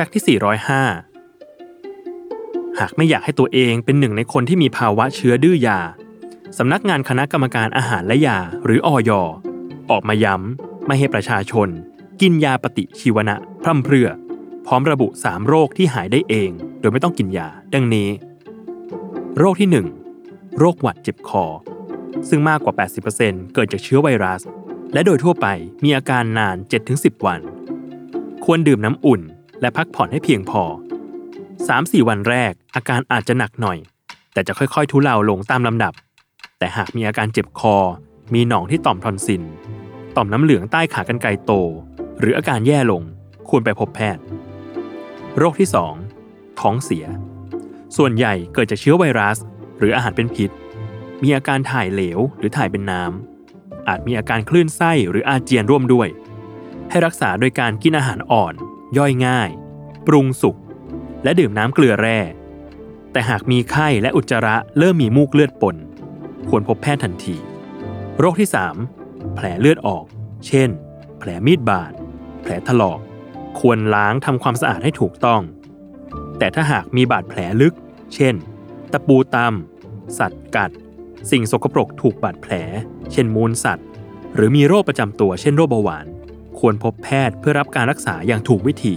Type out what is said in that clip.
ฟกต์ที่ 405 หากไม่อยากให้ตัวเองเป็นหนึ่งในคนที่มีภาวะเชื้อดื้อยา สำนักงานคณะกรรมการอาหารและยาหรืออยออกมาย้ำไม่ให้ประชาชน กินยาปฏิชีวนะพร่ำเพรื่อ พร้อมระบุ 3 โรคที่หายได้เอง โดยไม่ต้องกินยา ดังนี้ โรคที่ 1 โรคหวัดเจ็บคอ ซึ่งมากกว่า 80%เกิดจากเชื้อไวรัส และโดยทั่วไปมีอาการนาน 7-10 วัน ควรดื่มน้ำอุ่น และพักผ่อนให้เพียงพอ 3-4 วันแรกอาการอาจจะหนักหน่อย แต่จะค่อยๆ ทุเลาลงตามลำดับ แต่หากมีอาการเจ็บคอ มีหนองที่ต่อมทอนซิลต่อมน้ำเหลืองใต้ขากรรไกรโต หรืออาการแย่ลงควรไปพบแพทย์ โรคที่ 2 ท้องเสีย ส่วนใหญ่เกิดจากเชื้อไวรัส หรืออาหารเป็นพิษ มีอาการถ่ายเหลวหรือถ่ายเป็นน้ำอาจมีอาการคลื่นไส้หรืออาเจียนร่วมด้วย ให้รักษาโดยการกินอาหารอ่อน ย่อยง่าย ปรุงสุก และดื่มน้ำเกลือแร่ แต่หากมีไข้และอุจจาระเริ่มมีมูกเลือดปน ควรพบแพทย์ทันที โรคที่ 3 แผลเลือดออก เช่น แผลมีดบาด แผลถลอก ควรล้างทำความสะอาดให้ถูกต้อง แต่ถ้าหากมีบาดแผลลึก เช่น ตะปูตำสัตว์กัด สิ่งสกปรกถูกบาดแผล เช่นมูลสัตว์ หรือมีโรคประจำตัวเช่นโรคเบาหวาน ควรพบแพทย์เพื่อรับการรักษาอย่างถูกวิธี